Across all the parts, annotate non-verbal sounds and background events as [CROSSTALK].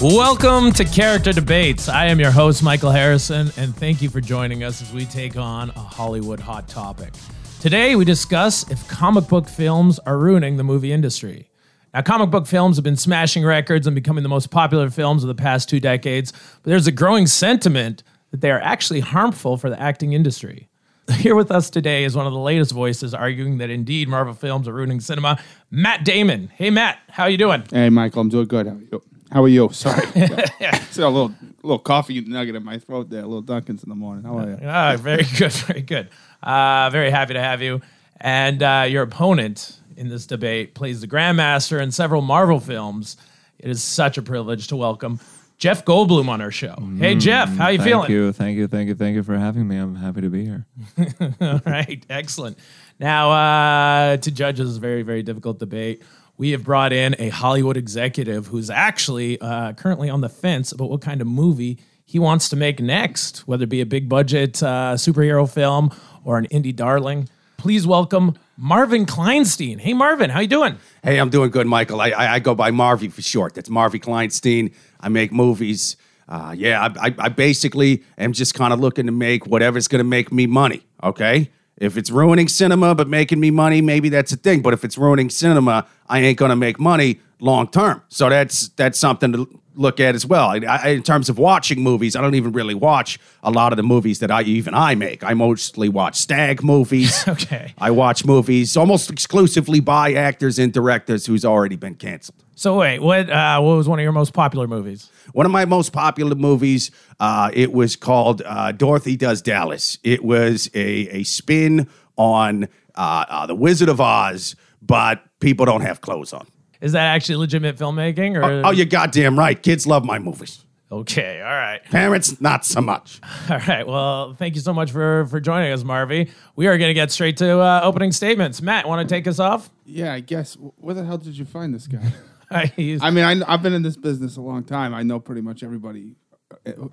Welcome to Character Debates. I am your host, Michael Harrison, and thank you for joining us as we take on a Hollywood hot topic. Today, we discuss if comic book films are ruining the movie industry. Now, comic book films have been smashing records and becoming the most popular films of the past two decades, but there's a growing sentiment that they are actually harmful for the acting industry. [LAUGHS] Here with us today is one of the latest voices arguing that indeed Marvel films are ruining cinema, Matt Damon. Hey, Matt, how you doing? Hey, Michael, I'm doing good. How are you? How are you? Sorry. [LAUGHS] [LAUGHS] Still a little little coffee nugget in my throat there. A little Dunkin's in the morning. How are you? Ah, very good, very good. Uh, very happy to have you. And uh, your opponent in this debate plays the Grandmaster in several Marvel films. It is such a privilege to welcome Jeff Goldblum on our show. hey, Jeff, how you thank feeling? Thank you, thank you, thank you, thank you for having me. I'm happy to be here. [LAUGHS] All right, excellent. Now, uh, to judge this very, very difficult debate, we have brought in a Hollywood executive who's actually uh, currently on the fence about what kind of movie he wants to make next, whether it be a big budget uh, superhero film or an indie darling. Please welcome Marvin Kleinstein. Hey, Marvin, how you doing? Hey, I'm doing good, Michael. I, I, I go by Marvy for short. That's Marvy Kleinstein. I make movies. Uh, yeah, I, I, I basically am just kind of looking to make whatever's going to make me money. Okay, if it's ruining cinema but making me money, maybe that's a thing. But if it's ruining cinema, I ain't going to make money long term. So that's that's something to look at as well. I, I, in terms of watching movies, I don't even really watch a lot of the movies that I even I make. I mostly watch stag movies. [LAUGHS] Okay. I watch movies almost exclusively by actors and directors who's already been canceled. So wait, what uh, what was one of your most popular movies? One of my most popular movies, uh, it was called uh, Dorothy Does Dallas. It was a, a spin on uh, uh, The Wizard of Oz, but people don't have clothes on. Is that actually legitimate filmmaking? Or Oh, you're goddamn right. Kids love my movies. okay, all right. Parents, not so much. [LAUGHS] All right. Well, thank you so much for for joining us, Marvy. We are going to get straight to uh, opening statements. Matt, want to take us off? Yeah, I guess. Where the hell did you find this guy? [LAUGHS] He's- I mean, I, I've been in this business a long time. I know pretty much everybody.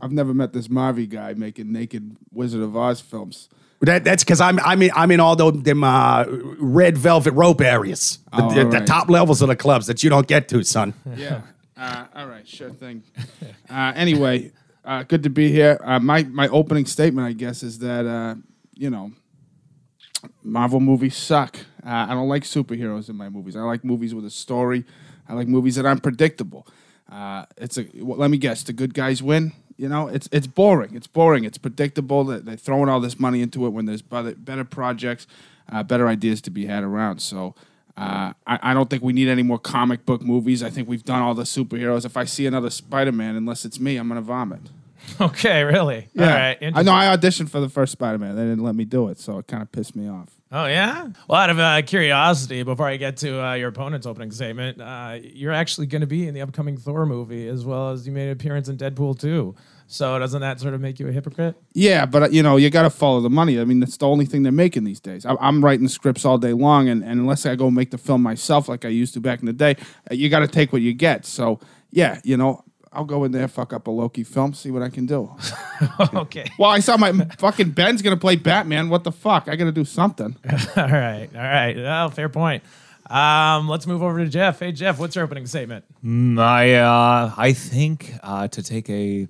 I've never met this Marvy guy making naked Wizard of Oz films. That, that's because I'm I'm in, I'm in all those them uh, red velvet rope areas, the, Oh, the- all the right. top levels of the clubs that you don't get to, son. Yeah. Uh, all right, sure thing. Uh, anyway, uh, good to be here. Uh, my my opening statement, I guess, is that uh, you know, Marvel movies suck. Uh, I don't like superheroes in my movies. I like movies with a story. I like movies that aren't predictable. Uh, it's a well, let me guess. The good guys win. You know, it's it's boring. It's boring. It's predictable. That they're throwing all this money into it when there's better, better projects, uh, better ideas to be had around. So. Uh, I, I don't think we need any more comic book movies. I think we've done all the superheroes. If I see another Spider Man, unless it's me, I'm gonna vomit. [LAUGHS] okay, really? All right. I know. I auditioned for the first Spider Man. They didn't let me do it, so it kind of pissed me off. Oh yeah. Well, out of uh, curiosity, before I get to uh, your opponent's opening statement, uh, you're actually going to be in the upcoming Thor movie, as well as you made an appearance in Deadpool 2. So doesn't that sort of make you a hypocrite? Yeah, but uh, you know, you got to follow the money. I mean, that's the only thing they're making these days. I, I'm writing scripts all day long, and, and unless I go make the film myself like I used to back in the day, uh, you got to take what you get. So yeah, you know, I'll go in there, fuck up a Loki film, see what I can do. [LAUGHS] okay. well, I saw my fucking Ben's gonna play Batman. What the fuck? I got to do something. [LAUGHS] all right. All right. Well, fair point. Um, let's move over to Jeff. Hey, Jeff, what's your opening statement? I uh, I think uh, to take a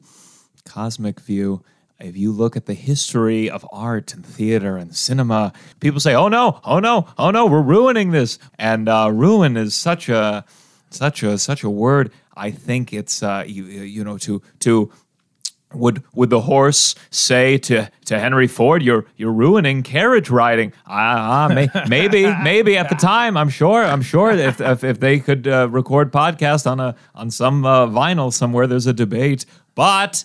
cosmic view, if you look at the history of art and theater and cinema, people say, "Oh no, oh no, oh no, we're ruining this." And uh, ruin is such a such a such a word. I think it's uh, you you know to to would would the horse say to, to Henry Ford, "You're you're ruining carriage riding"? Ah, uh, may, [LAUGHS] maybe maybe at the time, I'm sure I'm sure if if, if they could uh, record podcast on a on some uh, vinyl somewhere, there's a debate. But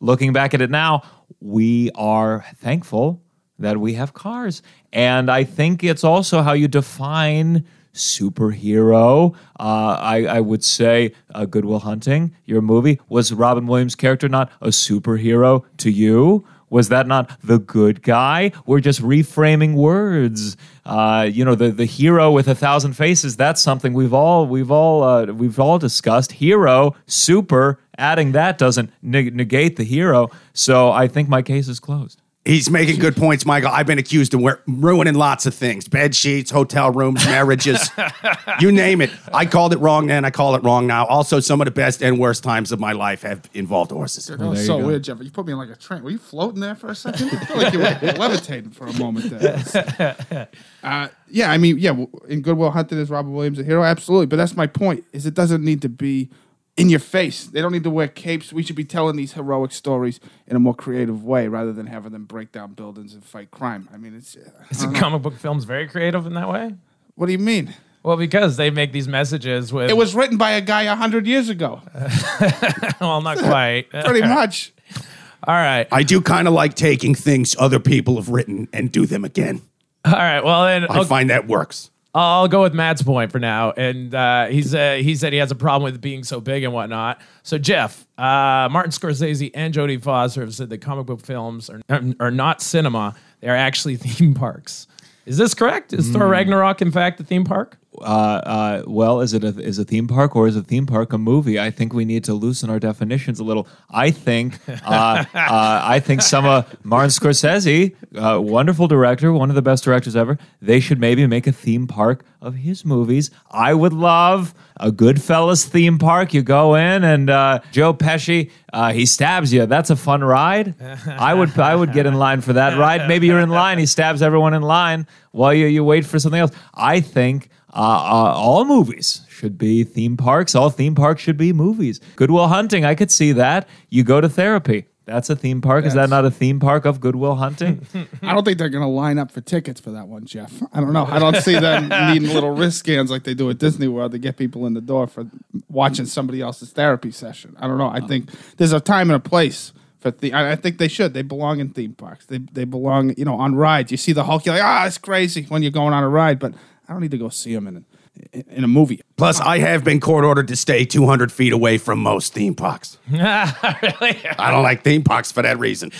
looking back at it now, we are thankful that we have cars, and I think it's also how you define superhero. Uh, I, I would say uh, Goodwill Hunting, your movie, was Robin Williams' character not a superhero to you? Was that not the good guy? We're just reframing words. Uh, you know, the, the hero with a thousand faces. That's something we've all we've all uh, we've all discussed. Hero, super. Adding that doesn't neg- negate the hero. So I think my case is closed. He's making good points, Michael. I've been accused of wear- ruining lots of things bed sheets, hotel rooms, marriages, [LAUGHS] you name it. I called it wrong then. I call it wrong now. Also, some of the best and worst times of my life have involved horses. That was so go. weird, Jeff. You put me in like a train. Were you floating there for a second? I feel like you were [LAUGHS] levitating for a moment there. [LAUGHS] Uh, yeah, I mean, yeah, w- in Goodwill Hunting is Robert Williams a hero? Absolutely. But that's my point, is it doesn't need to be in your face. They don't need to wear capes. We should be telling these heroic stories in a more creative way rather than having them break down buildings and fight crime. I mean, it's... uh, Is it comic book films very creative in that way? What do you mean? Well, because they make these messages with It was written by a guy 100 years ago. [LAUGHS] well, not quite. [LAUGHS] Pretty much. [LAUGHS] All right. I do kind of like taking things other people have written and do them again. All right. Well, then I okay, find that works. I'll go with Matt's point for now. And uh, he's uh, he said he has a problem with being so big and whatnot. So Jeff, uh, Martin Scorsese and Jodie Foster have said that comic book films are, are not cinema; they are actually [LAUGHS] theme parks. Is this correct? Is Thor Ragnarok in fact a theme park? Uh, uh, well, is it a, is a theme park or is a theme park a movie? I think we need to loosen our definitions a little. I think uh, [LAUGHS] uh, I think some of Martin Scorsese, uh, wonderful director, one of the best directors ever. They should maybe make a theme park of his movies. I would love a Goodfellas theme park. You go in and uh, Joe Pesci, uh, he stabs you. That's a fun ride. I would I would get in line for that ride. Maybe you're in line. He stabs everyone in line while you you wait for something else. I think uh, uh, all movies should be theme parks. All theme parks should be movies. Goodwill Hunting, I could see that. You go to therapy. That's a theme park. Is that That's- not a theme park of Goodwill Hunting? [LAUGHS] I don't think they're going to line up for tickets for that one, Jeff. I don't know. I don't see them [LAUGHS] needing little wrist scans like they do at Disney World to get people in the door for watching somebody else's therapy session. I don't know. I think there's a time and a place for the. I I think they should. They belong in theme parks. They they belong, you know, on rides. You see the Hulk, you're like, ah, it's crazy when you're going on a ride, but I don't need to go see them in a, in a movie. Plus, I have been court ordered to stay 200 feet away from most theme parks. [LAUGHS] really? I don't like theme parks for that reason.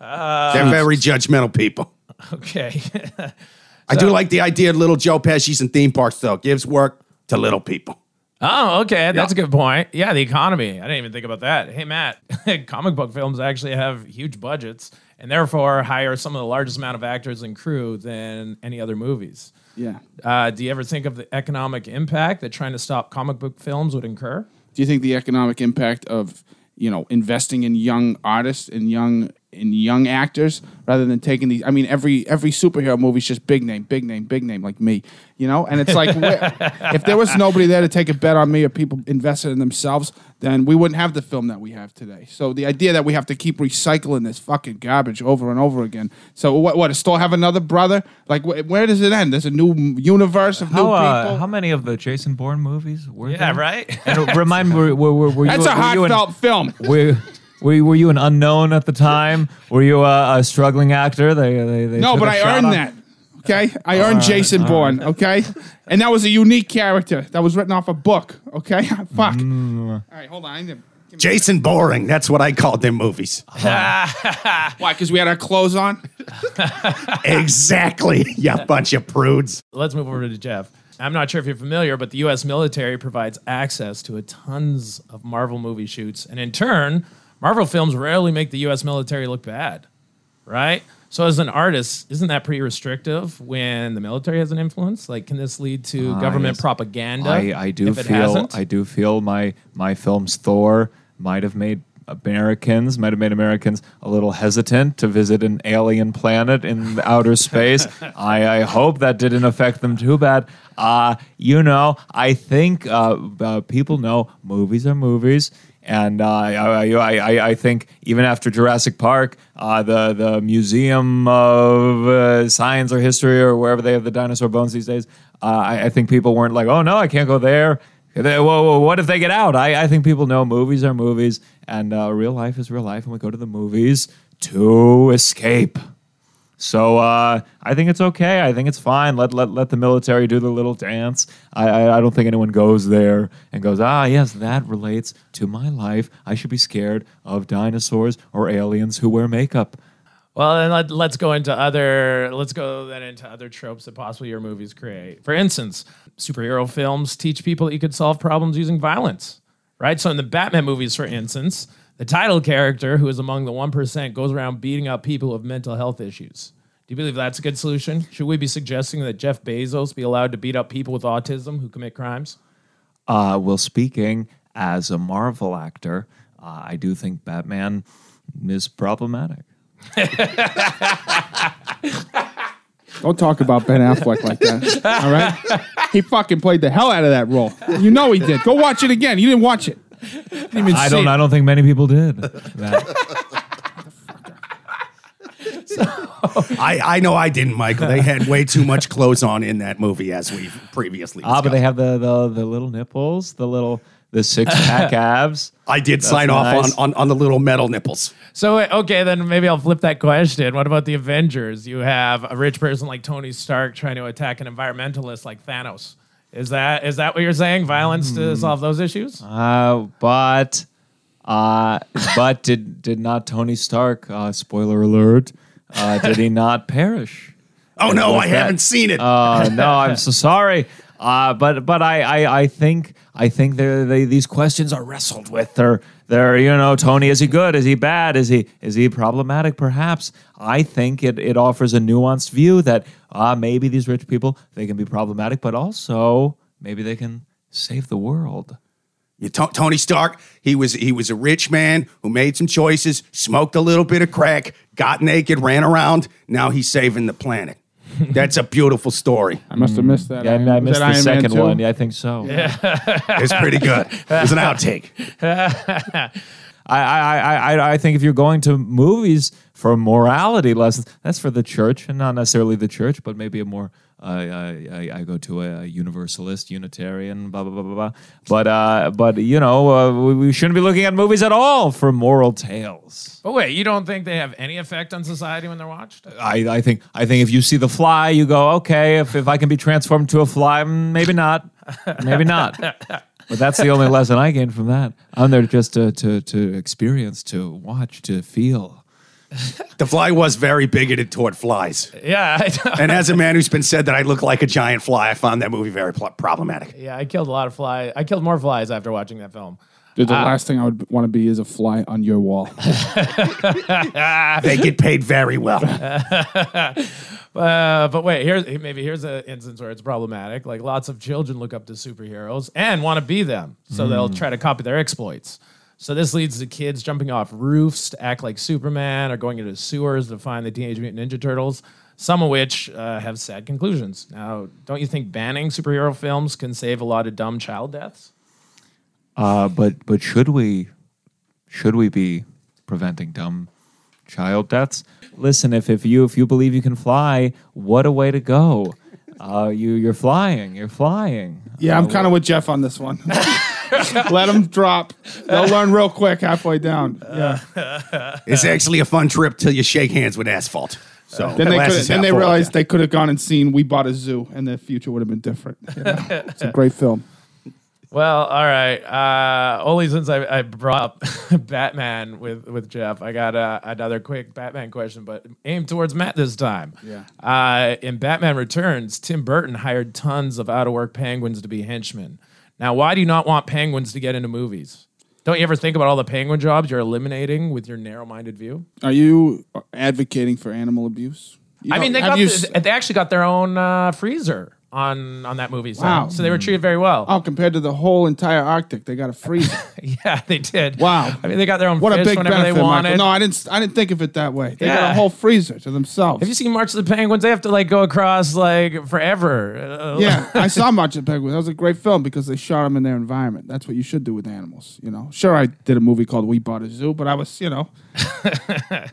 Uh, They're very judgmental people. Okay. [LAUGHS] I do like the idea of little Joe Pesci's in theme parks, though. Gives work to little people. Oh, okay. That's a good point. Yeah, the economy. I didn't even think about that. Hey, Matt, [LAUGHS] comic book films actually have huge budgets and therefore hire some of the largest amount of actors and crew than any other movies. Yeah. Uh, do you ever think of the economic impact that trying to stop comic book films would incur? Do you think the economic impact of you know investing in young artists and young in young actors rather than taking these? I mean, every every superhero movie is just big name, big name, big name, like me. You know, and it's like where- [LAUGHS] if there was nobody there to take a bet on me or people invested in themselves, then we wouldn't have the film that we have today. So the idea that we have to keep recycling this fucking garbage over and over again. So what? What? Still have another brother? Like wh- where does it end? There's a new universe of new how, uh, people. how many of the Jason Bourne movies were Yeah, there? right? And remind [LAUGHS] me, were, were, were, were That's you, a were you an- heartfelt film. were, [LAUGHS] were, you, were you an unknown at the time? Were you a, a struggling actor? They, they, they No, but I earned on? that. Okay, I earned Jason Bourne. Okay, and that was a unique character that was written off a book. Okay, [LAUGHS] fuck. Mm. All right, hold on. I need to, Jason Boring. That's what I called their movies. [LAUGHS] [LAUGHS] Why? Because we had our clothes on. exactly. You bunch of prudes. Let's move over to Jeff. I'm not sure if you're familiar, but the U.S. military provides access to a tons of Marvel movie shoots, and in turn, Marvel films rarely make the U.S. military look bad, right? So, as an artist, isn't that pretty restrictive when the military has an influence? Like, can this lead to government yes. propaganda? I, I do feel hasn't? I do feel my my films Thor might have made Americans might have made Americans a little hesitant to visit an alien planet in outer space. [LAUGHS] I, I hope that didn't affect them too bad. Uh, you know, I think uh, uh, people know movies are movies. And uh, I, I, I, think even after Jurassic Park, uh, the the Museum of uh, Science or History or wherever they have the dinosaur bones these days, uh, I, I think people weren't like, oh no, I can't go there. They- whoa, what if they get out? I, I think people know movies are movies, and uh, real life is real life, and we go to the movies to escape. So uh, I think it's okay. I think it's fine. Let let let the military do the little dance. I, I I don't think anyone goes there and goes, ah, yes, that relates to my life. I should be scared of dinosaurs or aliens who wear makeup. Well, then let, let's go into other. Let's go then into other tropes that possibly your movies create. For instance, superhero films teach people that you could solve problems using violence, right? So in the Batman movies, for instance, The title character, who is among the 1%, goes around beating up people with mental health issues. Do you believe that's a good solution? Should we be suggesting that Jeff Bezos be allowed to beat up people with autism who commit crimes? Uh, well, speaking as a Marvel actor, uh, I do think Batman is problematic. [LAUGHS] Don't talk about Ben Affleck like that. All right? He fucking played the hell out of that role. You know he did. Go watch it again. You didn't watch it. [LAUGHS] Didn't I don't. it. I don't think many people did. That- [LAUGHS] I, I know I didn't, Michael. They had way too much clothes on in that movie, as we've previously ah, discussed. but they have the, the the little nipples, the little the six pack [LAUGHS] abs. I did sign nice. off on, on, on the little metal nipples. So, okay, then maybe I'll flip that question. What about the Avengers? You have a rich person like Tony Stark trying to attack an environmentalist like Thanos. Is that is that what you're saying? Violence to solve those issues? Uh, but uh, but did did not Tony Stark? Uh, spoiler alert! Uh, did he not perish? [LAUGHS] Oh, no, I that- haven't seen it. Uh, no, I'm so [LAUGHS] sorry. Uh, but but I, I, I think I think they these questions are wrestled with. They're they're you know Tony is he good? Is he bad? Is he is he problematic? Perhaps I think it it offers a nuanced view that uh, maybe these rich people they can be problematic, but also maybe they can save the world. You To- Tony Stark, he was he was a rich man who made some choices, smoked a little bit of crack, got naked, ran around. Now he's saving the planet. [LAUGHS] That's a beautiful story. I must have missed that. Yeah, Iron- I missed that the Iron second one. Yeah, I think so. Yeah. [LAUGHS] It's pretty good. It's an outtake. [LAUGHS] I, I, I, I- I think if you're going to movies for morality lessons, that's for the church, and not necessarily the church, but maybe a more. I, I, I go to a, universalist, Unitarian, blah blah blah blah blah. But uh, but you know, uh, we, we shouldn't be looking at movies at all for moral tales. But wait, you don't think they have any effect on society when they're watched? I, I think I think if you see the fly, you go, okay. If, if I can be transformed to a fly, mm, maybe not, maybe not. [LAUGHS] But that's the only lesson I gained from that. I'm there just to to, to experience, to watch, to feel. The fly was very bigoted toward flies. Yeah, I know. And as a man who's been said that I look like a giant fly, I found that movie very pl- problematic. yeah. I killed a lot of flies. I killed more flies after watching that film. Dude, the last thing I would want to be is a fly on your wall. [LAUGHS] [LAUGHS] They get paid very well. [LAUGHS] Uh, but wait, here's maybe here's an instance where it's problematic. Like lots of children look up to superheroes and want to be them, so they'll try to copy their exploits. So this leads to kids jumping off roofs to act like Superman or going into sewers to find the Teenage Mutant Ninja Turtles. Some of which uh, have sad conclusions. Now, don't you think banning superhero films can save a lot of dumb child deaths? Uh, but but should we should we be preventing dumb child deaths? Listen, if, if you if you believe you can fly, what a way to go! Uh, you you're flying, you're flying. Yeah, I'm kind of with Jeff on this one. [LAUGHS] [LAUGHS] Let them drop. They'll learn real quick halfway down. Yeah. It's actually a fun trip till you shake hands with asphalt. So Then they could. Then they realized yeah. they could have gone and seen "We Bought a Zoo" and the future would have been different. you know? It's a great film. Well, all right. Uh, only since I, I brought up [LAUGHS] Batman with, with Jeff, I got uh, another quick Batman question, but aimed towards Matt this time. Yeah. Uh, in Batman Returns, Tim Burton hired tons of out of work penguins to be henchmen. Now, why do you not want penguins to get into movies? Don't you ever think about all the penguin jobs you're eliminating with your narrow minded view? Are you advocating for animal abuse? You I mean, they got the, s- they actually got their own uh, freezer on on that movie set, Wow. so they were treated very well. oh, compared to the whole entire Arctic, they got a freezer. [LAUGHS] Yeah, they did. Wow. I mean, they got their own What a big whenever benefit, they wanted. Michael. No, I didn't. I didn't think of it that way. They got a whole freezer to themselves. Have you seen March of the Penguins? They have to like go across like forever. Uh, yeah, [LAUGHS] I saw March of the Penguins. That was a great film because they shot them in their environment. That's what you should do with animals. You know, sure, I did a movie called We Bought a Zoo, but I was, you know, [LAUGHS]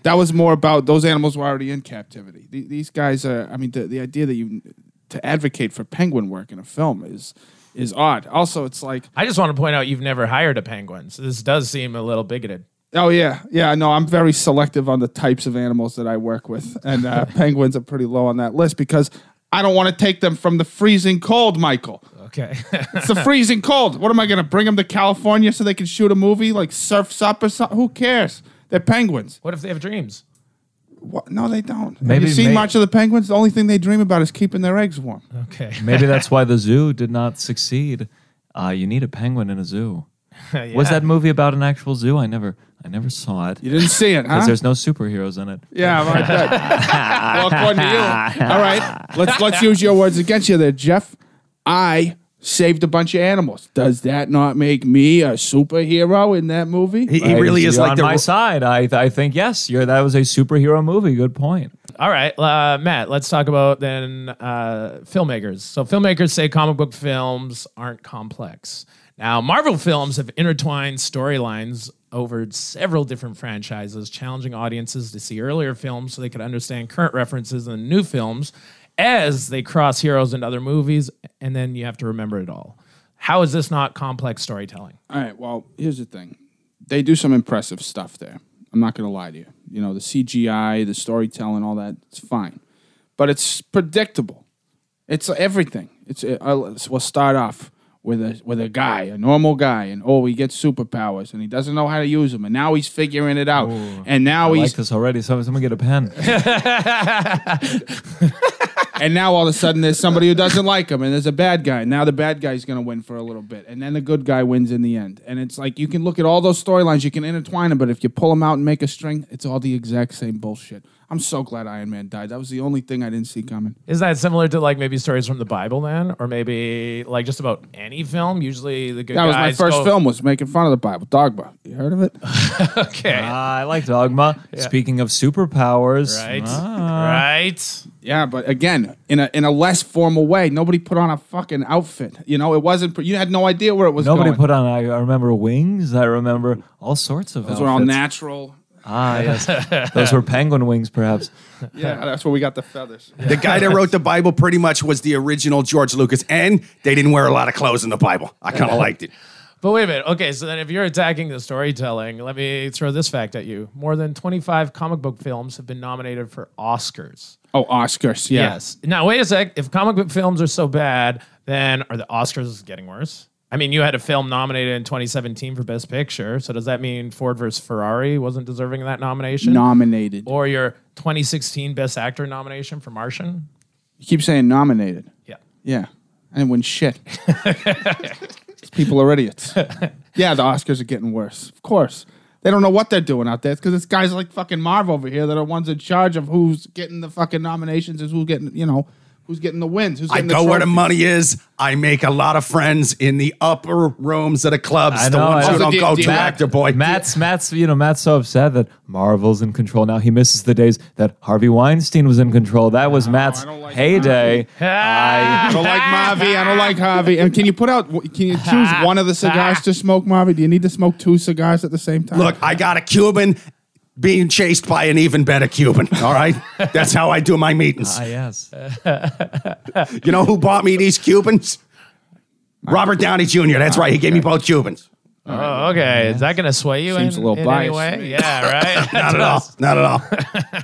that was more about those animals were already in captivity. These guys are. I mean, the, the idea that you to advocate for penguin work in a film is is odd. Also, it's like, I just want to point out you've never hired a penguin, so this does seem a little bigoted. oh yeah, yeah. No, I'm very selective on the types of animals that I work with, and uh, [LAUGHS] penguins are pretty low on that list because. I don't want to take them from the freezing cold, Michael. Okay. It's the freezing cold. What am I going to bring them to California so they can shoot a movie like Surfs Up or something? Who cares? They're penguins. what if they have dreams? What? No, they don't. Maybe- Have you seen may- much of the penguins? The only thing they dream about is keeping their eggs warm. Okay. [LAUGHS] Maybe that's why the zoo did not succeed. Uh, you need a penguin in a zoo. [LAUGHS] Was that movie about an actual zoo? I never, I never saw it You didn't see it, [LAUGHS] huh? because there's no superheroes in it. Yeah, right. well, according to you. All right, let's let's use your words against you there, Jeff. I saved a bunch of animals. Does that not make me a superhero in that movie? He, he really is You're like on the my side. I, I think yes. You're that was a superhero movie. Good point. All right, uh, Matt, let's talk about then uh, filmmakers. So, filmmakers say comic book films aren't complex. Now, Marvel films have intertwined storylines over several different franchises, challenging audiences to see earlier films so they could understand current references in new films as they cross heroes into other movies, and then you have to remember it all. How is this not complex storytelling? All right. Well, here's the thing. They do some impressive stuff there. I'm not going to lie to you. You know, the CGI, the storytelling, all that, it's fine. But it's predictable. It's everything. It's uh, we'll start off with a with a guy, a normal guy, and oh, he gets superpowers and he doesn't know how to use them, and now he's figuring it out, and now I like he's this already. So someone get a pen. [LAUGHS] [LAUGHS] and now all of a sudden there's somebody who doesn't like him, and there's a bad guy. Now the bad guy's going to win for a little bit, and then the good guy wins in the end. And it's like you can look at all those storylines, you can intertwine them, but if you pull them out and make a string, it's all the exact same bullshit. I'm so glad Iron Man died. That was the only thing I didn't see coming. Is that similar to like maybe stories from the Bible then, or maybe like just about any film? Usually the good That was my guys first go- film was making fun of the Bible. Dogma. You heard of it? [LAUGHS] Okay, Ah, I like Dogma. [LAUGHS] Speaking of superpowers, right, ah, right. Yeah, but again, in a in a less formal way. Nobody put on a fucking outfit. You know, it wasn't. You had no idea where it was Nobody going. put on. I I remember wings. I remember all sorts of. Those were all outfits. natural. Ah, yes. Those were penguin wings, perhaps. [LAUGHS] Yeah, that's where we got the feathers. The guy that wrote the Bible pretty much was the original George Lucas, and they didn't wear a lot of clothes in the Bible. I kind of [LAUGHS] liked it. But wait a minute. Okay, so then if you're attacking the storytelling, let me throw this fact at you. More than 25 comic book films have been nominated for Oscars. Oh, Oscars. Yeah. Yes. Now, wait a sec. If comic book films are so bad, then are the Oscars getting worse? I mean, you had a film nominated in 2017 for Best Picture. So does that mean Ford versus Ferrari wasn't deserving of that nomination? Nominated. Or your 2016 Best Actor nomination for Martian? You keep saying nominated. Yeah. Yeah. I didn't win shit. [LAUGHS] People are idiots. [LAUGHS] yeah, the Oscars are getting worse. Of course. They don't know what they're doing out there. It's because it's guys like fucking Marv over here that are ones in charge of who's getting the fucking nominations and who's getting, you know, who's getting the wins. Who's I getting go where the trophies. money is. I make a lot of friends in the upper rooms of the clubs. I the know, ones I who know. don't Do- go do- to actor boy. Matt's Matt's you know Matt's so upset that Marvel's in control now. He misses the days that Harvey Weinstein was in control. That was Matt's I don't like heyday. I don't like Marvy. I don't like Harvey. And can you put out? Can you choose [LAUGHS] one of the cigars to smoke, Marvy? Do you need to smoke two cigars at the same time? Look, I got a Cuban being chased by an even better Cuban. All right, [LAUGHS] that's how I do my meetings. Ah yes. [LAUGHS] You know who bought me these Cubans? Robert Downey Jr. That's right. He gave me both Cubans. Oh, okay. Is that going to sway you Seems in, a little in any biased way? Yeah, right. [LAUGHS] Not at all. Not at all.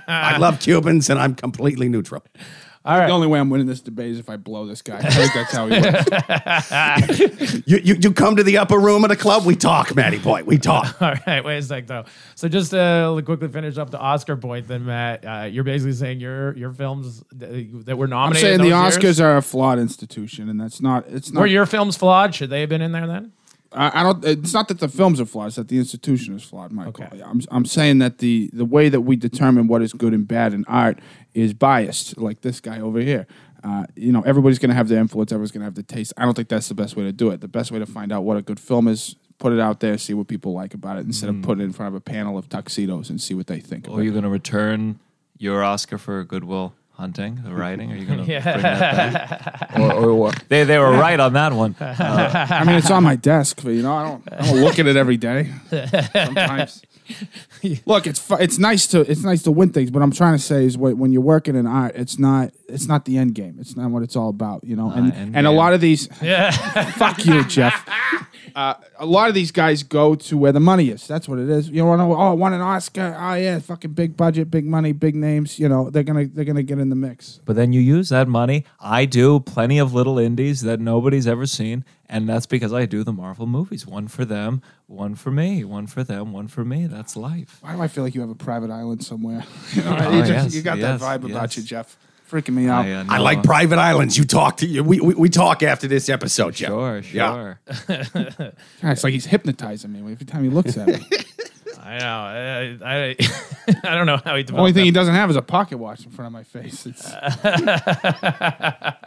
I love Cubans, and I'm completely neutral. All right. The only way I'm winning this debate is if I blow this guy. I think that's how he works. [LAUGHS] You, you you come to the upper room of the club. We talk, Matty boy. We talk. [LAUGHS] All right, wait a sec though. So just to quickly finish up the Oscar point, then Matt, uh, you're basically saying your your films th- that were I'm nominated. saying the Oscars years, are a flawed institution, and that's not. It's not. were your films flawed? Should they have been in there then? I, I don't. It's not that the films are flawed; it's that the institution is flawed, Michael. Okay. I'm, I'm saying that the the way that we determine what is good and bad in art is biased, like this guy over here. Uh, you know, everybody's going to have their influence. Everybody's going to have the taste. I don't think that's the best way to do it. The best way to find out what a good film is, put it out there, see what people like about it, instead of putting it in front of a panel of tuxedos and see what they think. Or are you going to return your Oscar for Goodwill Hunting, the writing? Are you going to Yeah. bring that back? Or, or, or they they were right on that one. Uh, I mean, it's on my desk, but you know, I don't. I don't look at it every day. Sometimes. Look, it's fu- it's nice to it's nice to win things, but I'm trying to say is when when you're working in art, it's not it's not the end game. It's not what it's all about, you know. And end and a lot of these, Yeah. [LAUGHS] fuck you, Jeff. Uh, a lot of these guys go to where the money is. That's what it is. You want to? Oh, I won an Oscar. Oh yeah, fucking big budget, big money, big names. You know, they're gonna they're gonna get in the mix. But then you use that money. I do plenty of little indies that nobody's ever seen, and that's because I do the Marvel movies. One for them, one for me, one for them, one for me. That's life. Why do I feel like you have a private island somewhere? [LAUGHS] You, know, Oh, you, just- yes, you got yes, that vibe about you, Jeff. Freaking me out. I, uh, I like Private Islands. You talk to you. We, we, we talk after this episode, Jeff. Sure, Yeah. sure. God, [LAUGHS] it's like he's hypnotizing me every time he looks at me. [LAUGHS] I know. I, I, [LAUGHS] I don't know how he developed Only thing he doesn't have is a pocket watch in front of my face. It's,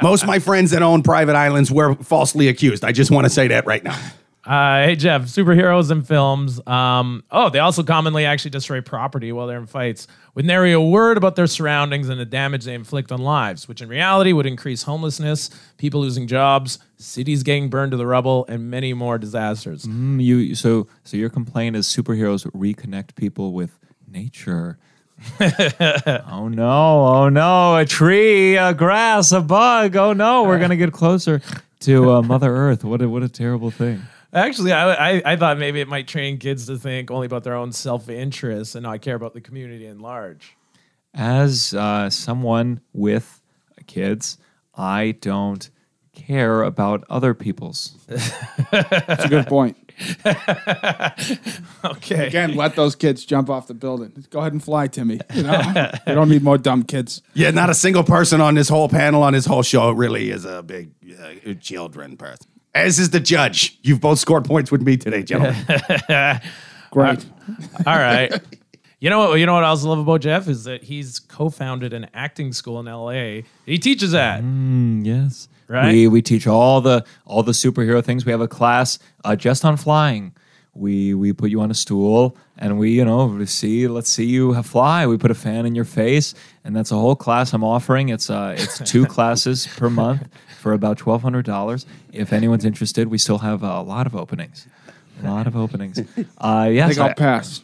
Most of my friends that own private islands were falsely accused. I just want to say that right now. Uh, hey Jeff, superheroes in films. Um, oh, they also commonly actually destroy property while they're in fights, with nary a word about their surroundings and the damage they inflict on lives, which in reality would increase homelessness, people losing jobs, cities getting burned to the rubble, and many more disasters. Mm, you so so your complaint is superheroes reconnect people with nature. [LAUGHS] oh no! Oh no! A tree, a grass, a bug. Oh no! We're gonna get closer to uh, Mother Earth. What a what a terrible thing. Actually, I, I, I thought maybe it might train kids to think only about their own self interest and not care about the community in large. As uh, someone with kids, I don't care about other people's. That's a good point. [LAUGHS] Okay. Again, let those kids jump off the building. Just go ahead and fly, Timmy. You know, we don't need more dumb kids. Yeah, not a single person on this whole panel on this whole show really is a big uh, children person. As is the judge. You've both scored points with me today, gentlemen. [LAUGHS] Great. All right. You know what? You know what I also love about Jeff is that he's co-founded an acting school in L.A. He teaches at. Yes. Right? We we teach all the all the superhero things. We have a class uh, just on flying. We we put you on a stool and we you know we see let's see you have fly. We put a fan in your face and that's a whole class I'm offering. It's uh it's two [LAUGHS] classes per month for about twelve hundred dollars. If anyone's interested, we still have a lot of openings. A lot of openings. [LAUGHS] Uh, I think I'll I- pass.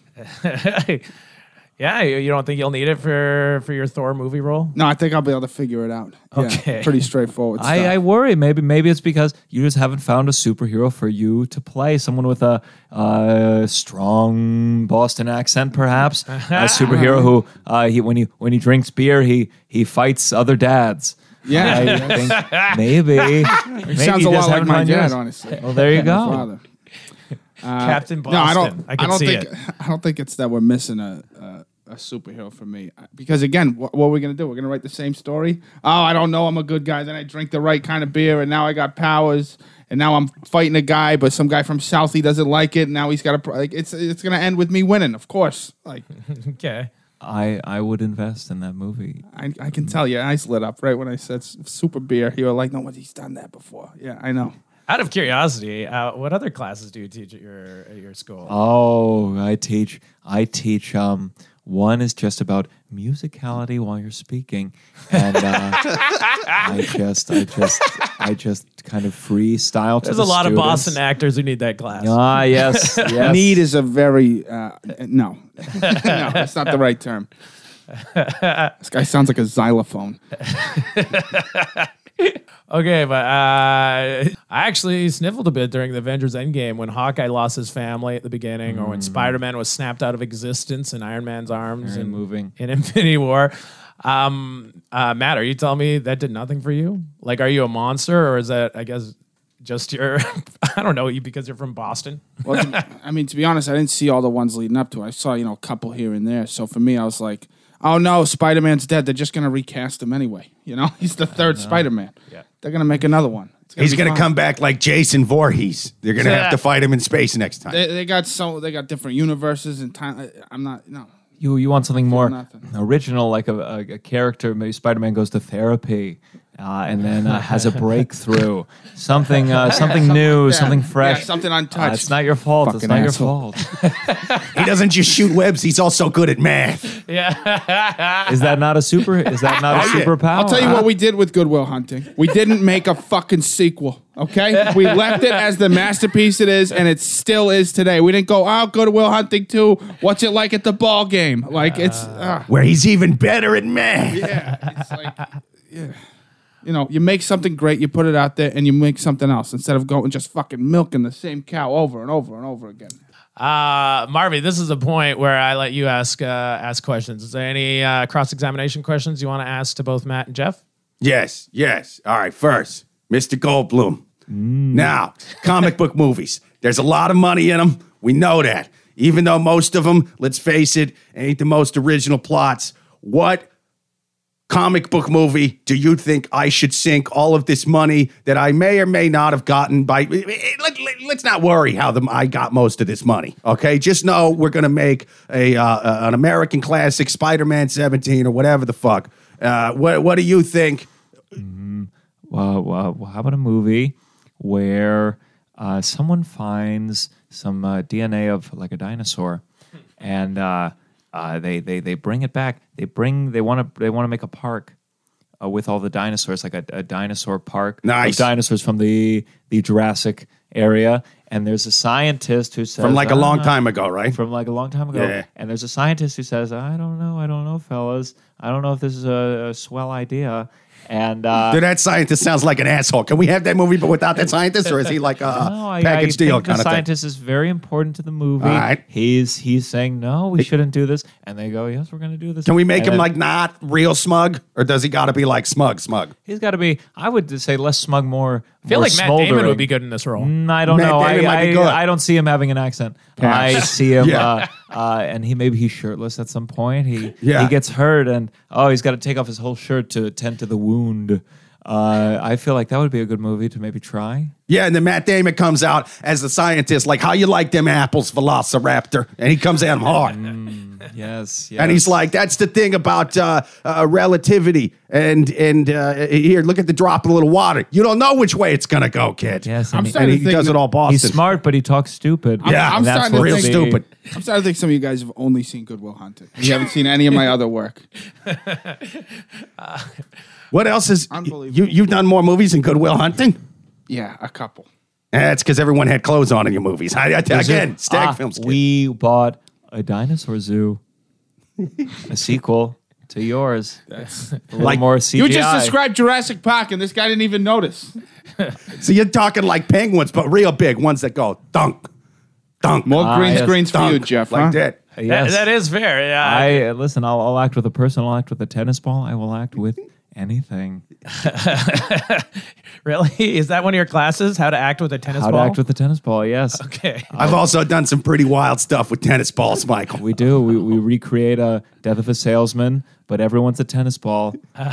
yeah, you you don't think you'll need it for for your Thor movie role? No, I think I'll be able to figure it out. Yeah, Okay. pretty straightforward. I, I worry maybe maybe it's because you just haven't found a superhero for you to play someone with a uh, strong Boston accent perhaps a superhero [LAUGHS] who uh, he when he when he drinks beer he he fights other dads yeah, [LAUGHS] I think maybe, maybe it sounds you a lot like my dad, yours. honestly. well there you My go father. [LAUGHS] Captain Boston. No, I don't. I can don't see think. it. I don't think it's that we're missing a a, a superhero for me. Uh, because again, what, what are we gonna do? We're gonna write the same story. Oh, I don't know. I'm a good guy. Then I drink the right kind of beer, and now I got powers. And now I'm fighting a guy, but some guy from Southie doesn't like it. And now he's got a pro- like. It's it's gonna end with me winning, of course. Like [LAUGHS] Okay. I I would invest in that movie I, I can tell your eyes lit up right when I said super beer. You were like, no, he's done that before. Yeah, I know. Out of curiosity, uh, what other classes do you teach at your at your school? oh I teach I teach um one is just about musicality while you're speaking and uh, I [LAUGHS] just I just I just kind of freestyle to There's the a lot of. Boston actors who need that class. Ah, yes, [LAUGHS] yes. Need is a very uh, no, [LAUGHS] no, that's not the right term. this guy sounds like a xylophone. Okay, but uh, I actually sniffled a bit during the Avengers Endgame when Hawkeye lost his family at the beginning, or when Spider Man was snapped out of existence in Iron Man's arms and moving. in Infinity War. Um, uh, Matt, are you telling me that did nothing for you? Like, are you a monster, or is that, I guess, just your, [LAUGHS] I don't know, you because you're from Boston? Well, I mean, to be honest, I didn't see all the ones leading up to it. I saw, you know, a couple here and there. So for me, I was like, oh no, Spider Man's dead. They're just gonna recast him anyway. You know, [LAUGHS] he's the third Spider Man. Yeah. They're gonna make another one. It's He's be going to fine. come back like Jason Voorhees. They're going to have to [LAUGHS] fight him in space next time. They, they got so they got different universes and time. I- I'm not no. You you want something more nothing. original, like a, a, a character. Maybe Spider Man goes to therapy, uh, and then uh, has a [LAUGHS] breakthrough. Something uh, [LAUGHS] something new, yeah, something yeah, fresh. something Uh, untouched. it's not your fault. it's not asshole. your fault. [LAUGHS] He doesn't just shoot webs, he's also good at math. Yeah. Is that not a super? Is that not a superpower? I'll tell you what we did with Goodwill Hunting. We didn't make a fucking sequel. Okay, we left it as the masterpiece it is, and it still is today. We didn't go, "Oh, Goodwill Hunting too." What's it like at the ball game?" Like it's, uh, Where he's even better at math. yeah, it's like, yeah. You know, you make something great, you put it out there, and you make something else instead of going just fucking milking the same cow over and over and over again. Uh, Marvy, this is a point where I let you ask uh, ask questions. Is there any uh, cross examination questions you want to ask to both Matt and Jeff? Yes, yes. All right, first, Mr. Goldblum. Now, comic book movies. There's a lot of money in them. We know that. Even though most of them, let's face it, ain't the most original plots. What comic book movie do you think I should sink all of this money that I may or may not have gotten by? Let, us not worry how the, I got most of this money. Okay, just know we're gonna make a uh, an American classic, Spider-Man 17 or whatever the fuck. Uh, what What do you think? Well, well, well, how about a movie where uh, someone finds some uh, DNA of like a dinosaur, and uh, uh, they they they bring it back. They bring they want to they want to make a park uh, with all the dinosaurs, like a, a dinosaur park. Nice. dinosaurs from the the Jurassic area. And there's a scientist who says From like a long "Ah, time ago, right? from like a long time ago. Yeah. And there's a scientist who says, I don't know, I don't know, fellas. I don't know if this is a, a swell idea. And uh, Dude, that scientist sounds like an asshole. Can we have that movie but without that scientist, or is he like a [LAUGHS] no, I, I package deal the kind of thing? scientist is very important to the movie. All right. He's he's saying no, we shouldn't do this, and they go, yes, we're going to do this. Can we make And him then like not real smug, or does he got to be like smug, smug? He's got to be. I would say less smug, more. I feel like Matt Damon would be good in this role. Mm, I don't Matt know. Damon I, might be I, good. I don't see him having an accent. I [LAUGHS] see him, Yeah. uh, uh, and he maybe he's shirtless at some point. He Yeah. he gets hurt, and oh, he's got to take off his whole shirt to attend to the wound. Uh, I feel like that would be a good movie to maybe try. Yeah, and then Matt Damon comes out as the scientist, like, how you like them apples, Velociraptor? And he comes at him hard. Yes, yes. [LAUGHS] And he's like, that's the thing about uh, uh, relativity. And and uh, here, look at the drop of a little water. You don't know which way it's going to go, kid. yes, I'm and he- starting And to he does it all Boston. he's smart, but he talks stupid. Yeah, I'm And that's starting to Real think- stupid. I'm starting to think some of you guys have only seen Goodwill Hunting. You haven't seen any of my other work. [LAUGHS] What else is Unbelievable. you? You've done more movies than Goodwill Hunting. Yeah, a couple. That's because everyone had clothes on in your movies. I, I, again, Stag Ah, Films. kid. We bought a dinosaur zoo, a sequel to yours. That's a little Like- more CGI. You just described Jurassic Park, and this guy didn't even notice. [LAUGHS] So you're talking like penguins, but real big ones that go dunk, dunk, More Ah, green yes. screens for you, dunk, Jeff. like huh? that. That- Yes. that is fair. Yeah. I uh, listen. I'll, I'll act with a person. I'll act with a tennis ball. I will act with anything. [LAUGHS] really? Is that one of your classes? How to act with a tennis How ball? to act with a tennis ball? Yes, Okay. [LAUGHS] I've also done some pretty wild stuff with tennis balls, Michael. we do. We, we recreate a Death of a Salesman, but everyone's a tennis ball. [LAUGHS]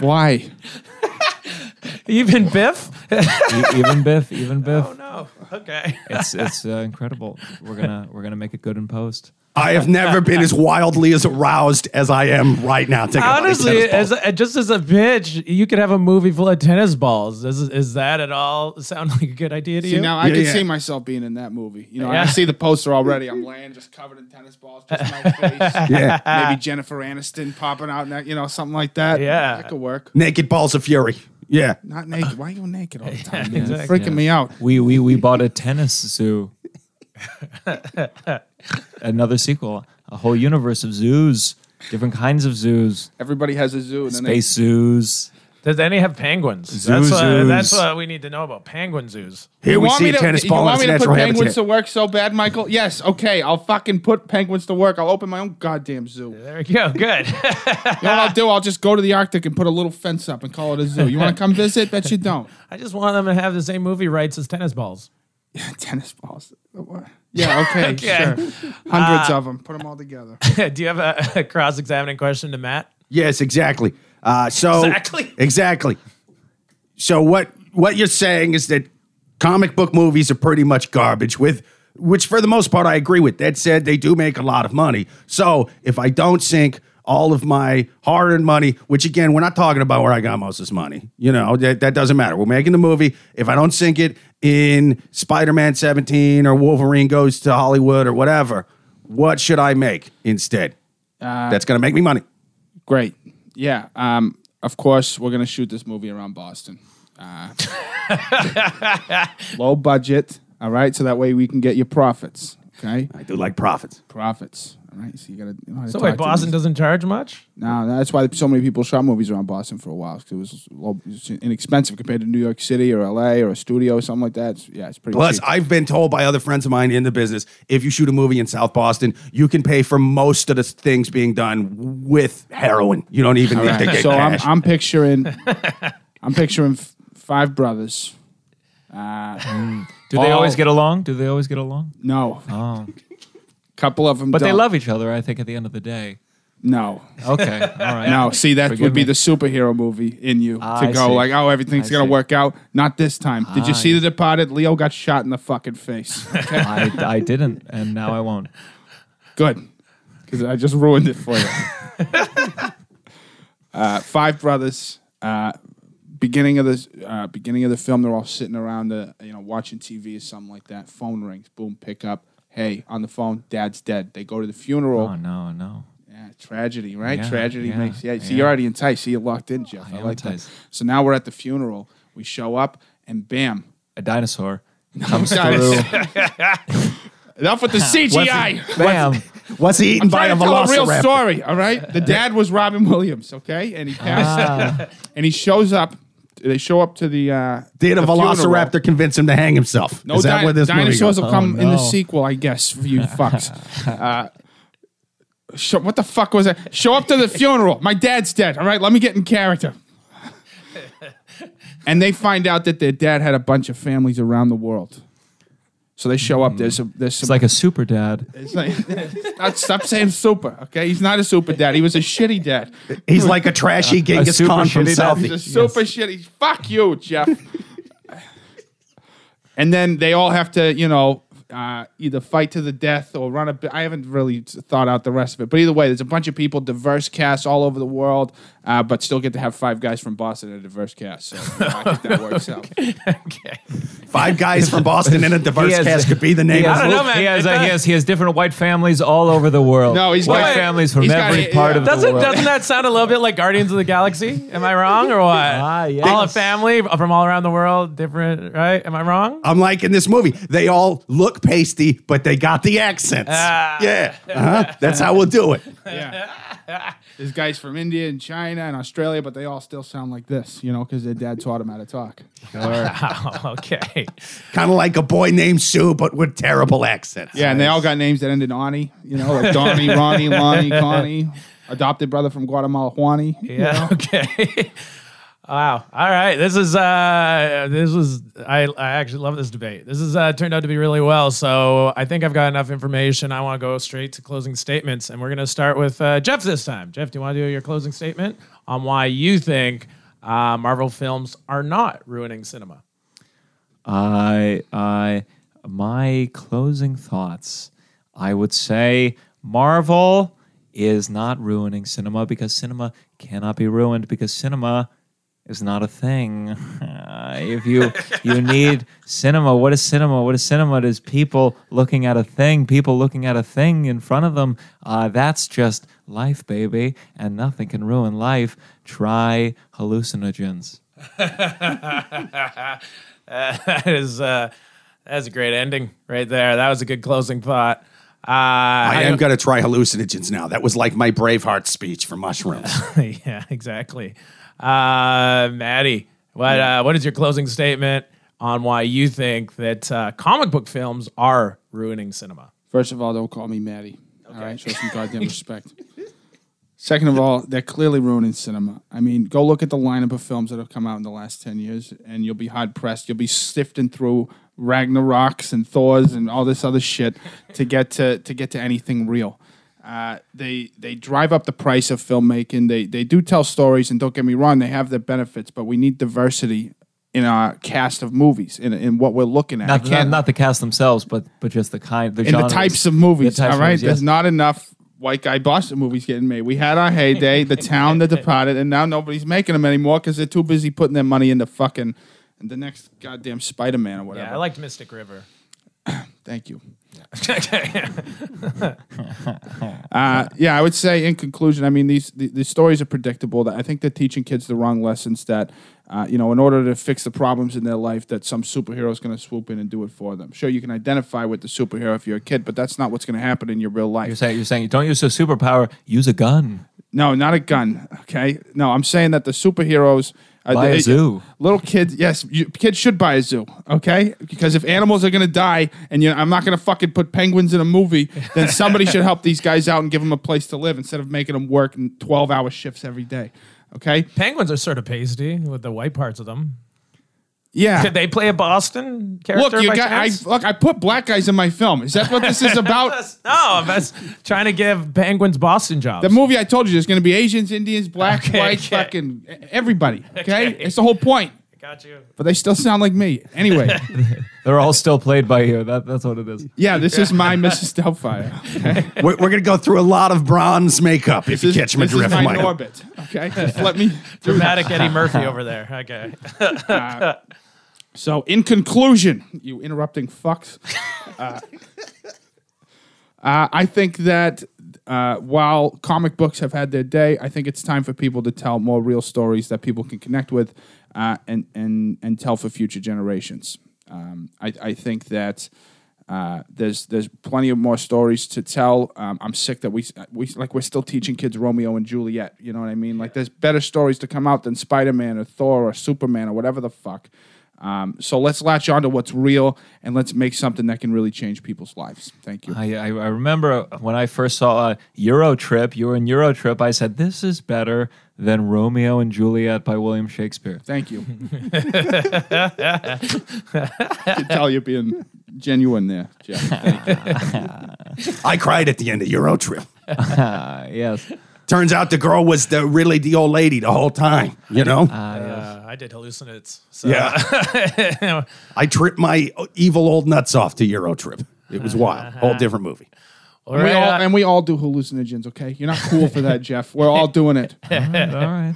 Why? Even Biff? E- even Biff. Even Biff. oh no. Okay. It's it's uh, incredible. We're gonna we're gonna make it good in post. I have never been as wildly as aroused as I am right now. Thinking about these Honestly, tennis balls. as a, just as a pitch, you could have a movie full of tennis balls. Is, is that at all sound [LAUGHS] like a good idea to you? See, you? now I Yeah, can yeah. see myself being in that movie. You know, Yeah. I see the poster [LAUGHS] already. I'm laying just covered in tennis balls, just my face. [LAUGHS] yeah, Maybe Jennifer Aniston popping out, ne- you know, something like that. Yeah. that could work. naked balls of fury. Yeah, Not naked. Why are you naked all the time? man? exactly. Freaking me out. We we we bought a tennis zoo. Another sequel, a whole universe of zoos, different kinds of zoos, Everybody has a zoo, and then they, space zoos. Does any have penguins? Zoo that's, what, zoos. that's what we need to know about penguin zoos. here You we want see me a to, tennis you ball in want its me to put natural penguins habitat. to work so bad, Michael? Yes, okay. I'll fucking put penguins to work. I'll open my own goddamn zoo. There we go. Good. [LAUGHS] what I'll do? I'll just go to the Arctic and put a little fence up and call it a zoo. You want to come visit? Bet you don't. [LAUGHS] I just want them to have the same movie rights as tennis balls. [LAUGHS] Tennis balls. What? Yeah, [LAUGHS] okay, Okay. sure. Hundreds of them. Put them all together. [LAUGHS] Do you have a, a cross-examining question to Matt? Yes, exactly. Uh, so Exactly. exactly. So what what you're saying is that comic book movies are pretty much garbage. With which, for the most part, I agree with. That said, they do make a lot of money. So if I don't sink all of my hard-earned money, which again, we're not talking about where I got most of this money. You know, that, that doesn't matter. We're making the movie. If I don't sink it in Spider-Man 17 or Wolverine goes to Hollywood or whatever, what should I make instead? That's going to make me money. Great. Yeah. Um, of course, we're gonna shoot this movie around Boston. Uh, [LAUGHS] low budget. All right, so that way we can get your profits. Okay, I do like profits. profits. All right, so you gotta. You know how So talk wait, to Boston these- doesn't charge much? No, that's why so many people shot movies around Boston for a while because it was low, it was inexpensive compared to New York City or LA or a studio or something like that. It's, yeah, it's pretty. Plus, cheap. I've been told by other friends of mine in the business, if you shoot a movie in South Boston, you can pay for most of the things being done with heroin. You don't even All need to right, get so I'm. I'm picturing, I'm picturing f- five brothers. Uh, [LAUGHS] Do they All- always get along? Do they always get along? no, Oh, [LAUGHS] couple of them. but they don't. love each other. I think at the end of the day. No. Okay, [LAUGHS] all right. No, see, that Forgive would be me. the superhero movie in you Ah, to I go see. like, oh, everything's I gonna see. work out. Not this time. Did you Ah, see. The Departed? Leo got shot in the fucking face. [LAUGHS] Okay, I, I didn't, and now I won't. good, because I just ruined it for you. [LAUGHS] uh, five brothers. Uh, beginning of the uh, beginning of the film, they're all sitting around, the, you know, watching TV or something like that. Phone rings. Boom, pick up. Hey, on the phone, Dad's dead. They go to the funeral. Oh no, no. Yeah, tragedy, right? Yeah, tragedy yeah, makes yeah. See, you're already enticed. See, you're locked in, Jeff. I, I like that. So now we're at the funeral. We show up, and bam, A dinosaur [LAUGHS] comes through. [LAUGHS] enough with the [LAUGHS] CGI. Bam. What's he eaten by a Trying to tell a real story, all right? The dad was Robin Williams, okay, and he passed, Ah. and he shows up. They show up to the. Uh, Did a the funeral. velociraptor convince him to hang himself? No Is that di- where this movie dinosaurs goes? will come Oh, in the no. sequel, I guess, for you [LAUGHS] fucks. Uh, show, what the fuck was that? Show up to the funeral. My dad's dead. All right, let me get in character. and they find out that their dad had a bunch of families around the world. So they show up. There's a, there's some It's like a super dad. it's like, [LAUGHS] stop, stop saying super, okay? He's not a super dad. He was a shitty dad. He's like a trashy Genghis super Khan from shitty dad. He's Southie. a super shitty. Fuck you, Jeff. and then they all have to, you know, uh, either fight to the death or run a bit. I haven't really thought out the rest of it. But either way, there's a bunch of people, diverse casts all over the world, uh, but still get to have five guys from Boston in a diverse cast. So you know, I think that works [LAUGHS] out. okay. Five guys from [LAUGHS] Boston in a diverse has- cast could be the name. Of has, I don't the know, man. He has, uh, he has he has different white families all over the world. No, he's white got- families from he's got every part yeah. of the Doesn't world. doesn't that sound a little bit like Guardians of the Galaxy? Am I wrong or what? Ah, yes. All a family from all around the world, different, right? Am I wrong? I'm like in this movie. They all look pasty, but they got the accents. Ah. yeah, uh-huh. that's how we'll do it. Yeah. [LAUGHS] There's guys from India and China and Australia, but they all still sound like this, you know, because their dad taught them how to talk. [LAUGHS] Okay. Kind of like a boy named Sue, but with terrible accents. Yeah, and they all got names that ended in Ani, you know, like Donnie, Ronnie, Lonnie, [LAUGHS] Connie, adopted brother from Guatemala, Juani. Yeah, okay. Wow. All right. This is uh this was I I actually love this debate. This has uh, turned out to be really well. So I think I've got enough information. I want to go straight to closing statements, and we're gonna start with uh, Jeff this time. Jeff, do you want to do your closing statement on why you think uh, Marvel films are not ruining cinema? I, I, my closing thoughts. I would say Marvel is not ruining cinema because cinema cannot be ruined because cinema is not a thing. Uh, [LAUGHS] if you you need cinema, what is cinema? What is cinema? It is people looking at a thing, people looking at a thing in front of them. Uh, that's just life, baby, and nothing can ruin life. Try hallucinogens. [LAUGHS] that is uh, that's a great ending right there. That was a good closing thought. Uh, I am going to try hallucinogens now. That was like my Braveheart speech for mushrooms. [LAUGHS] yeah, exactly. Uh, Maddie, what uh, what is your closing statement on why you think that uh, comic book films are ruining cinema? First of all, don't call me Maddie. All right, show some goddamn [LAUGHS] respect. Second of all, they're clearly ruining cinema. I mean, go look at the lineup of films that have come out in the last 10 years, and you'll be hard pressed. You'll be sifting through Ragnaroks and Thors and all this other shit to get to, to get to anything real. Uh, they they drive up the price of filmmaking. They they do tell stories, and don't get me wrong, they have their benefits. But we need diversity in our cast of movies, in, in what we're looking at. Not, not, can't- the cast themselves, but but just the kind, the in the types of movies. The types all of right, movies, yes. there's not enough white guy Boston movies getting made. We had our heyday, The Town, The Departed, and now nobody's making them anymore because they're too busy putting their money into fucking the next goddamn Spider Man or whatever. Yeah, I liked Mystic River. [CLEARS THROAT] Thank you. Uh, yeah, I would say in conclusion, I mean these the, the stories are predictable. That I think they're teaching kids the wrong lessons. That uh, you know, in order to fix the problems in their life, that some superhero is going to swoop in and do it for them. Sure, you can identify with the superhero if you're a kid, but that's not what's going to happen in your real life. You're saying you're saying don't use a superpower, use a gun. No, not a gun. Okay, no, I'm saying that the superheroes. Uh, Buy a zoo. Little kids, yes, you, kids should buy a zoo. Okay, because if animals are gonna die, and you know, I'm not gonna fucking put penguins in a movie, then somebody should help these guys out and give them a place to live instead of making them work in 12 hour shifts every day. Okay, Penguins are sort of pasty with the white parts of them. Yeah. Could they play a Boston character? Look, you got. I look. I put black guys in my film. Is that what this is [LAUGHS] about? no, I'm trying to give Penguins Boston jobs. The movie I told you there's going to be Asians, Indians, black, Okay, white, okay. fucking everybody. Okay? Okay. it's the whole point. Got you. But they still sound like me. Anyway, [LAUGHS] They're all still played by you. That, that's what it is. yeah, this is my Mrs. Doubtfire. Okay? We're, we're going to go through a lot of bronze makeup if This you is, catch my this is drift, my Michael. orbit. Okay, just let me. Dramatic Eddie Murphy over there. Okay. So, in conclusion, you interrupting fucks. Uh, uh, I think that uh, while comic books have had their day, I think it's time for people to tell more real stories that people can connect with uh, and and and tell for future generations. Um, I, I think that. Uh, there's there's plenty of more stories to tell. Um, I'm sick that we we like we're still teaching kids Romeo and Juliet. You know what I mean? Like there's better stories to come out than Spider Man or Thor or Superman or whatever the fuck. Um, so let's latch on to what's real and let's make something that can really change people's lives. Thank you. I, I, I remember when I first saw uh, Euro Trip, you were in Euro Trip, I said, this is better than Romeo and Juliet by William Shakespeare. Thank you. [LAUGHS] I can tell you're being genuine there, Jeff. Thank you. [LAUGHS] I cried at the end of Euro Trip. [LAUGHS] Yes. Turns out the girl was the really the old lady the whole time. You know, Uh, I did hallucinates. So. yeah. [LAUGHS] I tripped my evil old nuts off to Euro Trip. It was wild. Whole different movie. All And we all, uh, and we all do hallucinogens, okay? You're not cool for that, Jeff. We're all doing it. [LAUGHS] All right.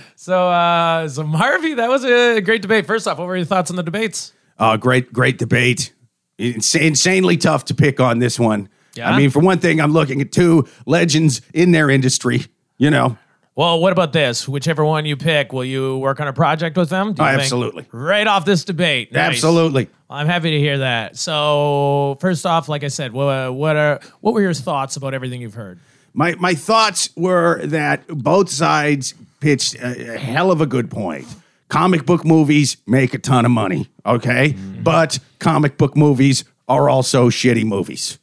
[LAUGHS] so, uh, so Harvey, that was a great debate. First off, what were your thoughts on the debates? Uh, great, great debate. Ins- insanely tough to pick on this one. Yeah? I mean, for one thing, I'm looking at two legends in their industry. You know, Well, what about this? Whichever one you pick, will you work on a project with them? Do you Oh, think? absolutely. Right off this debate. Nice. absolutely. I'm happy to hear that. So, first off, like I said, what, what are what were your thoughts about everything you've heard? My my thoughts were that both sides pitched a, a hell of a good point. Comic book movies make a ton of money, okay? Mm-hmm. But comic book movies are also shitty movies.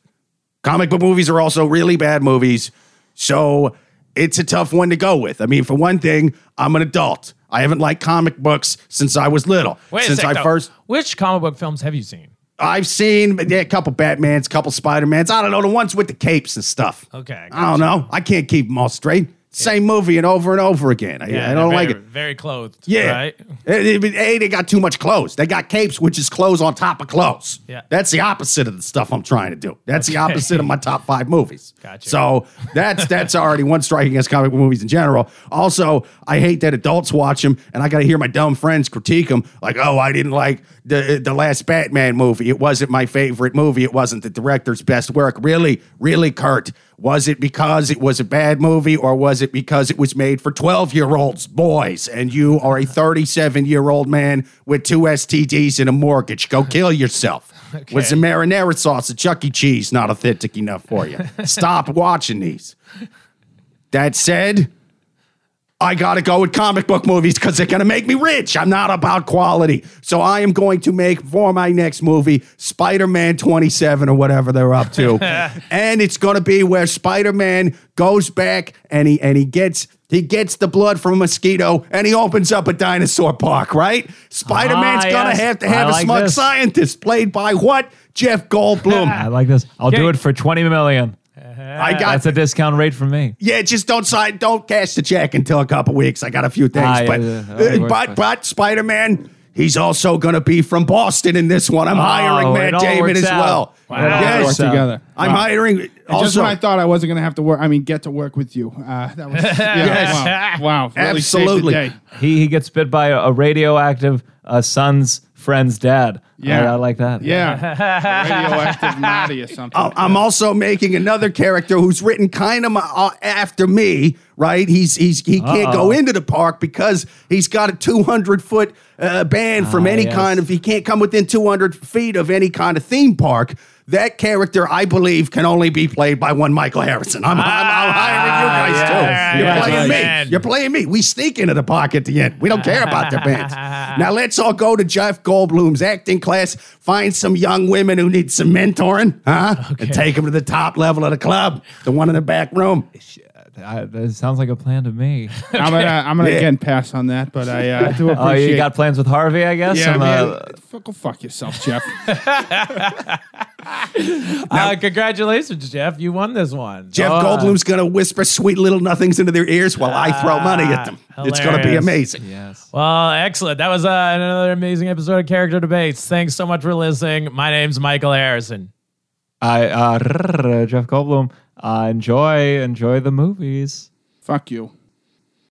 Comic book movies are also really bad movies. So it's a tough one to go with. I mean, for one thing, I'm an adult. I haven't liked comic books since I was little. Wait since a sec, I though. first Which comic book films have you seen? I've seen yeah, a couple Batmans, a couple Spider-Mans. I don't know, the ones with the capes and stuff. Okay, I don't know. I can't keep them all straight. Same movie and over and over again. I, I don't like it. Very clothed. Yeah. Right. Eh, eh, A, they got too much clothes. They got capes, which is clothes on top of clothes. Yeah. That's the opposite of the stuff I'm trying to do. That's the opposite of my top five movies. Gotcha. So that's that's already one strike against comic book movies in general. Also, I hate that adults watch them, and I got to hear my dumb friends critique them. Like, oh, I didn't like the the last Batman movie. It wasn't my favorite movie. It wasn't the director's best work. Really, really, Kurt. Was it because it was a bad movie, or was it because it was made for 12 year olds, boys, and you are a 37 year old man with two STDs and a mortgage? Go kill yourself. [LAUGHS] Was the marinara sauce at Chuck E. Cheese not authentic enough for you? [LAUGHS] Stop watching these. That said, I gotta go with comic book movies because they're gonna make me rich. I'm not about quality. So I am going to make for my next movie Spider Man 27 or whatever they're up to. [LAUGHS] and it's gonna be where Spider Man goes back and he and he gets he gets the blood from a mosquito and he opens up a dinosaur park, right? Spider Man's Ah, gonna yes. have to I have a like smug this. scientist played by what? Jeff Goldblum. [LAUGHS] I like this. I'll Okay. do it for 20 million. I got That's a discount rate for me. Yeah, just don't sign, don't cash the check until a couple weeks. I got a few things, Ah, but yeah, uh, but but- but Spider Man, he's also going to be from Boston in this one. I'm hiring Oh, Matt Damon as out. well. It all Yes, works Work together. I'm Wow. hiring. And just Also, when I thought I wasn't going to have to work, I mean, get to work with you. Uh, that was [LAUGHS] yeah, wow, wow, really Absolutely. He, he gets bit by a, a radioactive uh, son's friend's dad. Yeah. I, I like that. Yeah, [LAUGHS] radioactive naughty or something. I- I'm also making another character who's written kind of uh, after me, right? He's he's he can't go Uh-oh. into the park because he's got a 200 foot uh, ban from Ah, any yes. kind of. He can't come within 200 feet of any kind of theme park. That character, I believe, can only be played by one Michael Harrison. I'm, I'm, I'm hiring you guys yeah, too. You're yeah, playing yeah. me. You're playing me. We sneak into the park at the end. We don't care about the [LAUGHS] bands. Now let's all go to Jeff Goldblum's acting class. Find some young women who need some mentoring, huh? And take them to the top level of the club, the one in the back room. I, that sounds like a plan to me. [LAUGHS] I'm gonna I'm gonna Yeah. again pass on that, but I uh, do [LAUGHS] Oh, you got plans with Harvey, I guess. yeah, I'm, man. uh, Fuck- Go fuck yourself, Jeff. [LAUGHS] Uh, congratulations, Jeff. You won this one. Jeff Oh, Goldblum's going to whisper sweet little nothings into their ears while I throw money at them. It's going to be amazing. yes. Well, excellent. That was uh, another amazing episode of Character Debates. Thanks so much for listening. My name's Michael Harrison. I uh, Jeff Goldblum. Uh, enjoy enjoy the movies. fuck you.